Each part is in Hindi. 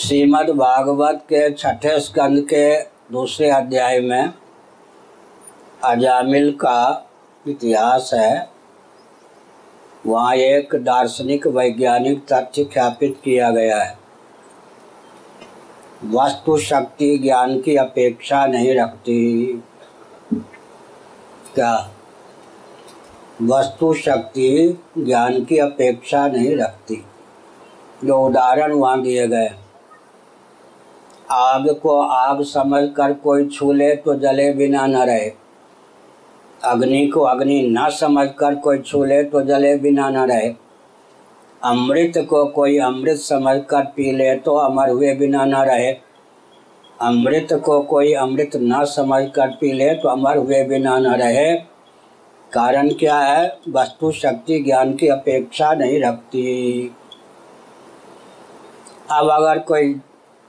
श्रीमद् भागवत के छठे स्कंद के दूसरे अध्याय में अजामिल का इतिहास है। वहाँ एक दार्शनिक वैज्ञानिक तथ्य ख्यापित किया गया है। वस्तु शक्ति ज्ञान की अपेक्षा नहीं रखती। क्या? वस्तु शक्ति ज्ञान की अपेक्षा नहीं रखती। जो उदाहरण वहाँ दिए गए। आग को आग समझकर कोई छू ले तो जले बिना न रहे। अग्नि को अग्नि न समझकर कोई छू ले तो जले बिना न रहे। अमृत को कोई अमृत समझकर पी ले तो अमर हुए बिना न रहे। अमृत को कोई अमृत न समझकर पी ले तो अमर हुए बिना न रहे। कारण क्या है? वस्तु शक्ति ज्ञान की अपेक्षा नहीं रखती। अब अगर कोई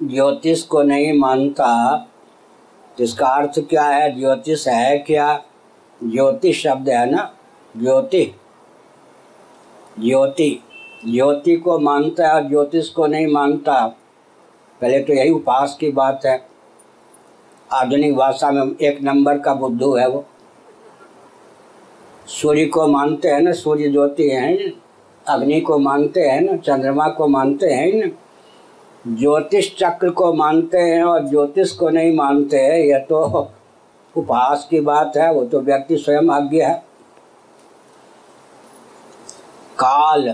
ज्योतिष को नहीं मानता इसका अर्थ क्या है, ज्योतिष है क्या? ज्योतिष शब्द है ना? ज्योति। ज्योति। ज्योति को मानता है और ज्योतिष को नहीं मानता। पहले तो यही उपास की बात है। आधुनिक भाषा में एक नंबर का बुद्धू है वो। सूर्य को मानते हैं ना? सूर्य ज्योति है। अग्नि को मानते हैं ना? चंद्रमा को मानते हैं ना? ज्योतिष चक्र को मानते हैं और ज्योतिष को नहीं मानते हैं यह तो उपहास की बात है, वो तो व्यक्ति स्वयं आज्ञा है। काल,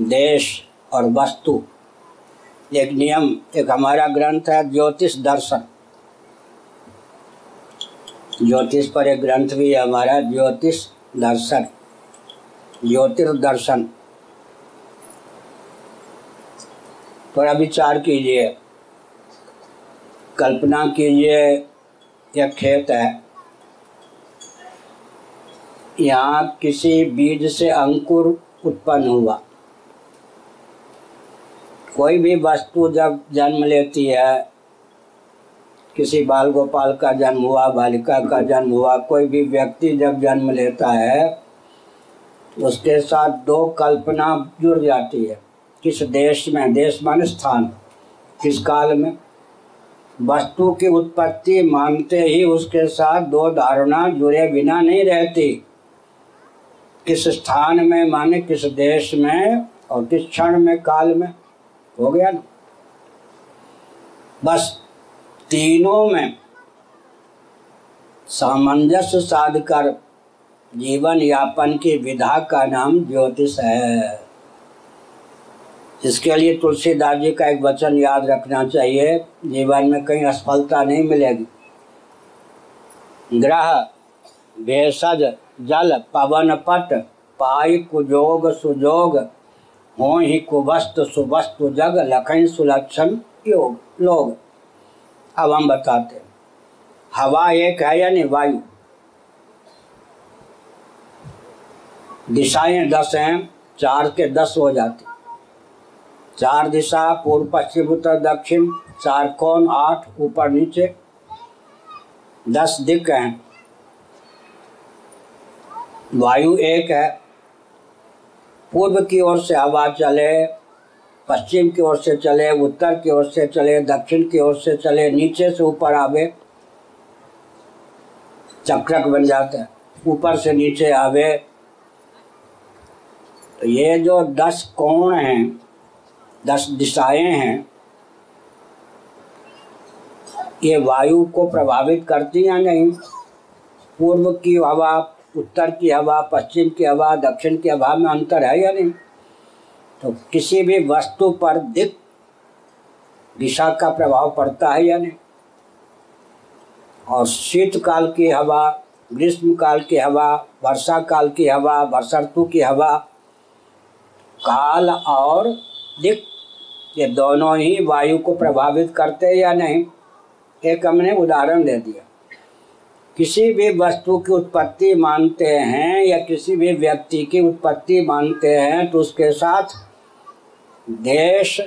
देश और वस्तु, एक नियम, एक हमारा ग्रंथ है, ज्योतिष दर्शन। ज्योतिष पर एक ग्रंथ भी है हमारा, ज्योतिष दर्शन, ज्योतिर्दर्शन। थोड़ा विचार कीजिए। कल्पना कीजिए यह खेत है। यहाँ किसी बीज से अंकुर उत्पन्न हुआ। कोई भी वस्तु जब जन्म लेती है, किसी बाल गोपाल का जन्म हुआ, बालिका का जन्म हुआ, कोई भी व्यक्ति जब जन्म लेता है, उसके साथ दो कल्पना जुड़ जाती है। किस देश में, देश मान स्थान। किस काल में? वस्तु की उत्पत्ति मानते ही उसके साथ दो धारणा जुड़े बिना नहीं रहती। किस स्थान में माने, किस देश में और किस क्षण में, काल में। हो गया ना? बस तीनों में सामंजस्य साध कर जीवन यापन की विधा का नाम ज्योतिष है। इसके लिए तुलसीदास जी का एक वचन याद रखना चाहिए जीवन में कहीं असफलता नहीं मिलेगी। ग्रह, भेषज, जल, पवन, पट, पाई, कुजोग, सुजोग हो ही कुवस्तु सुवस्तु जग, लखन, सुलक्षण, योग, लोग। अब हम बताते हवा एक है यानी वायु। दिशाएँ दस हैं, चार के दस हो जाती। चार दिशा, पूर्व, पश्चिम, उत्तर, दक्षिण, चार कोण, आठ, ऊपर, नीचे। दस दिक हैं। वायु एक है। पूर्व की ओर से हवा चले, पश्चिम की ओर से चले, उत्तर की ओर से चले, दक्षिण की ओर से चले, नीचे से ऊपर आवे, चक्रक बन जाते हैं। ऊपर से नीचे आवे। तो ये जो दस कोण हैं दस दिशाएँ हैं, ये वायु को प्रभावित करती या नहीं? पूर्व की हवा, उत्तर की हवा, पश्चिम की हवा, दक्षिण की हवा में अंतर है या नहीं? तो किसी भी वस्तु पर दिक दिशा का प्रभाव पड़ता है या नहीं? और शीतकाल की हवा ग्रीष्म काल की हवा वर्षा काल की हवा वर्षा ऋतु की हवा, काल और दिक ये दोनों ही वायु को प्रभावित करते या नहीं, एक हमने उदाहरण दे दिया। किसी भी वस्तु की उत्पत्ति मानते हैं या किसी भी व्यक्ति की उत्पत्ति मानते हैं तो उसके साथ देश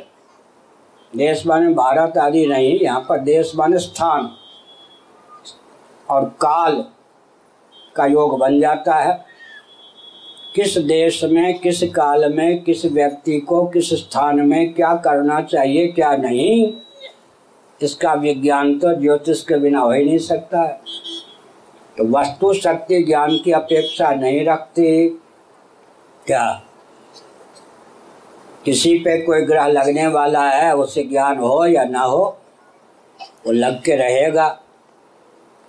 देश माने भारत आदि नहीं, यहाँ पर देश माने स्थान और काल का योग बन जाता है। किस देश में, किस काल में, किस व्यक्ति को, किस स्थान में क्या करना चाहिए, क्या नहीं, इसका विज्ञान तो ज्योतिष के बिना हो ही नहीं सकता। है तो वस्तु शक्ति ज्ञान की अपेक्षा नहीं रखती। क्या? किसी पे कोई ग्रह लगने वाला है, उसे ज्ञान हो या ना हो, वो लग के रहेगा।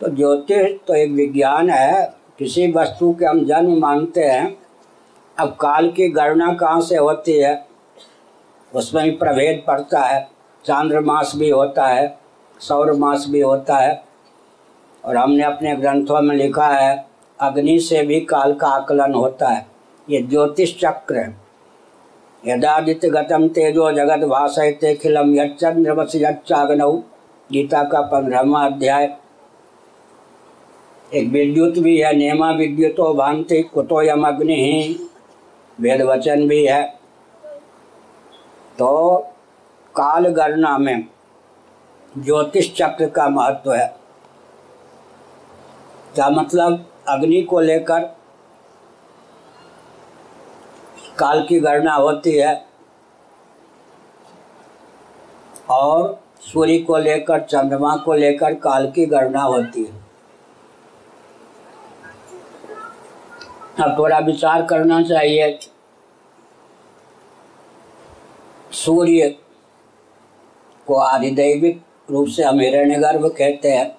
तो ज्योतिष तो एक विज्ञान है। किसी वस्तु के हम जन्म मानते हैं अब काल की गणना कहाँ से होती है? उसमें भी प्रभेद पड़ता है। चांद्रमास भी होता है, सौर मास भी होता है। और हमने अपने ग्रंथों में लिखा है, अग्नि से भी काल का आकलन होता है। ये ज्योतिष चक्र है। यदादित्य गतम तेजो जगत भाषयते खिलम यच्चंद्रमस यच्चाग्नऊ गीता का पंद्रहवा अध्याय। एक विद्युत भी है, नेमा विद्युतो भांति कुतो यम अग्नि वेद वचन भी है। तो काल गणना में ज्योतिष चक्र का महत्व है। क्या मतलब? अग्नि को लेकर काल की गणना होती है और सूर्य को लेकर, चंद्रमा को लेकर काल की गणना होती है। अब थोड़ा विचार करना चाहिए। सूर्य को आधिदैविक रूप से हम हिरण्यगर्भ कहते हैं।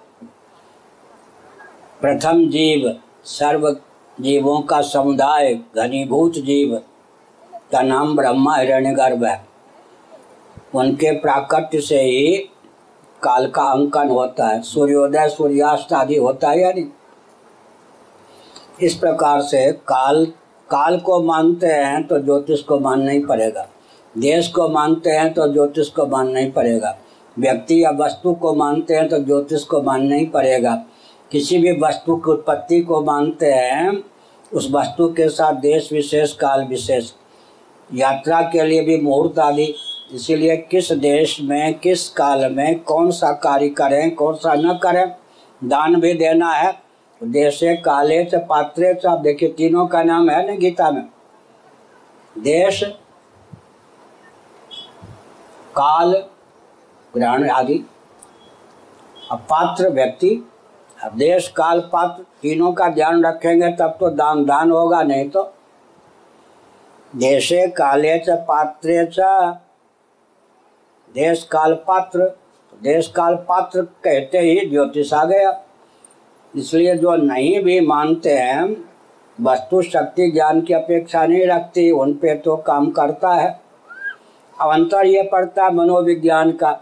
प्रथम जीव सर्व जीवों का समुदाय, घनीभूत जीव का नाम ब्रह्मा हिरण्यगर्भ है। उनके प्राकट्य से ही काल का अंकन होता है। सूर्योदय, सूर्यास्त आदि होता है या नहीं? इस प्रकार से काल काल को मानते हैं तो ज्योतिष को मानना ही पड़ेगा। देश को मानते हैं तो ज्योतिष को मानना ही पड़ेगा। व्यक्ति या वस्तु को मानते हैं तो ज्योतिष को मानना ही पड़ेगा। किसी भी वस्तु की उत्पत्ति को मानते हैं, उस वस्तु के साथ देश विशेष, काल विशेष। यात्रा के लिए भी मुहूर्त आदि। इसीलिए किस देश में, किस काल में, कौन सा कार्य करें, कौन सा न करें, दान भी देना है। देशे काले च पात्रे च आप देखिए, तीनों का नाम है ना गीता में? देश, काल, ग्रहण आदि। अब पात्र व्यक्ति, अब देश, काल, पात्र, तीनों का ध्यान रखेंगे, तब तो दान दान होगा, नहीं तो। देशे काले च पात्रे च देश काल पात्र देश काल पात्र कहते ही ज्योतिष आ गया। इसलिए जो नहीं भी मानते हैं, वस्तु शक्ति ज्ञान की अपेक्षा नहीं रखती, उन पे तो काम करता है। अब अंतर ये पड़ता है मनोविज्ञान का।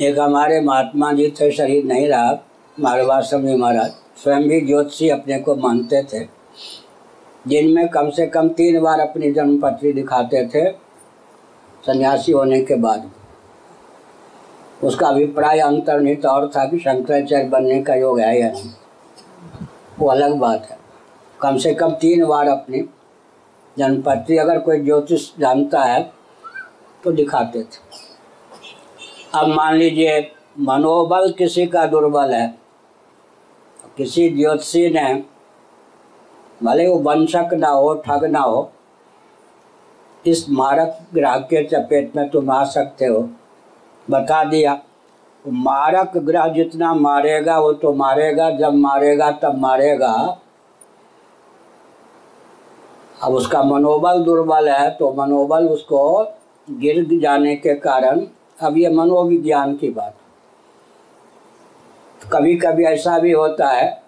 एक हमारे महात्मा जी थे शरीर नहीं रहा मारवासम में महाराज। स्वयं भी ज्योतिषी अपने को मानते थे। जिनमें कम से कम तीन बार अपनी जन्मपत्री दिखाते थे, सन्यासी होने के बाद। उसका अभिप्राय अंतर्निहित और था कि शंकराचार्य बनने का योग है या नहीं। वो अलग बात है। कम से कम तीन बार अपनी जन्मपत्री अगर कोई ज्योतिष जानता है तो दिखाते थे। अब मान लीजिए, मनोबल किसी का दुर्बल है, किसी ज्योतिषी ने, भले वो वंशक ना हो, ठग ना हो, इस मारक ग्रह के चपेट में तुम आ सकते हो। बता दिया मारक ग्रह जितना मारेगा, वो तो मारेगा, जब मारेगा, तब मारेगा। अब उसका मनोबल दुर्बल है तो मनोबल उसको गिर जाने के कारण, अब ये मनोविज्ञान की बात। कभी कभी ऐसा भी होता है,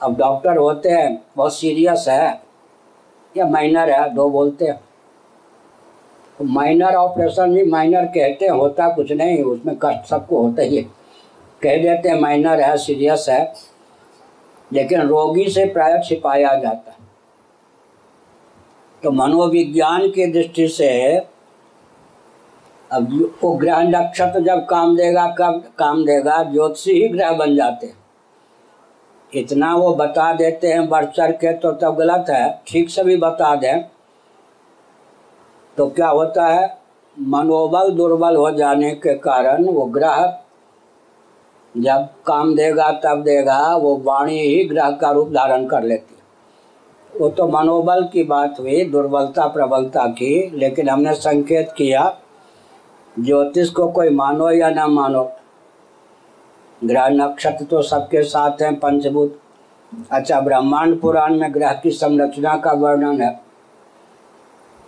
अब डॉक्टर होते हैं, बहुत सीरियस है, या माइनर है, दो बोलते हैं। तो माइनर ऑपरेशन भी माइनर कहते हैं, होता कुछ नहीं, उसमें कष्ट सबको होता ही है। कह देते हैं माइनर है सीरियस है, लेकिन रोगी से प्राय छिपाया जाता है। तो मनोविज्ञान की दृष्टि से अब वो ग्रह नक्षत्र जब काम देगा, कब काम देगा, ज्योतिषी ही ग्रह बन जाते हैं। इतना वो बता देते हैं बढ़ चढ़ के तो तब गलत है, ठीक से भी बता दें। तो क्या होता है? मनोबल दुर्बल हो जाने के कारण वो ग्रह जब काम देगा, तब देगा, वो वाणी ही ग्रह का रूप धारण कर लेती है। वो तो मनोबल की बात हुई, दुर्बलता, प्रबलता की, लेकिन हमने संकेत किया, ज्योतिष को कोई मानो या ना मानो। ग्रह नक्षत्र तो सबके साथ हैं, पंचभूत। अच्छा ब्रह्मांड पुराण में ग्रह की संरचना का वर्णन है।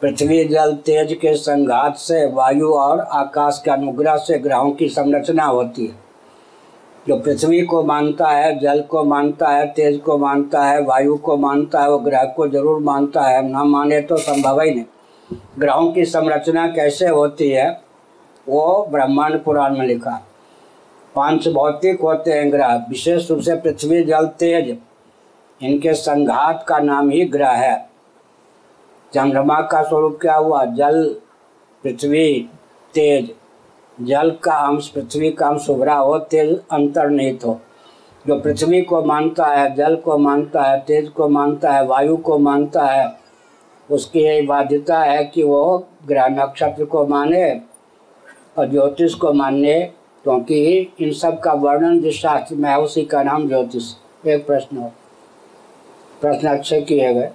पृथ्वी जल तेज के संघात से वायु और आकाश के अनुग्रह से ग्रहों की संरचना होती है। जो पृथ्वी को मानता है, जल को मानता है, तेज को मानता है, वायु को मानता है, वो ग्रह को ज़रूर मानता है। ना माने तो संभव ही नहीं। ग्रहों की संरचना कैसे होती है, वो ब्रह्मांड पुराण में लिखा पाँच भौतिक होते हैं ग्रह। विशेष रूप से पृथ्वी जल तेज। इनके संघात का नाम ही ग्रह है। चंद्रमा का स्वरूप क्या हुआ? जल, पृथ्वी, तेज। जल का अंश, पृथ्वी का अंश उभरा हो, तेज अंतर्निहित हो। जो पृथ्वी को मानता है, जल को मानता है, तेज को मानता है, वायु को मानता है, उसकी यही बाध्यता है कि वो ग्रह नक्षत्र को माने और ज्योतिष को माने, क्योंकि इन सब का वर्णन जिस शास्त्र में है, उसी का नाम ज्योतिष। एक प्रश्न हो प्रश्न अच्छे किए गए।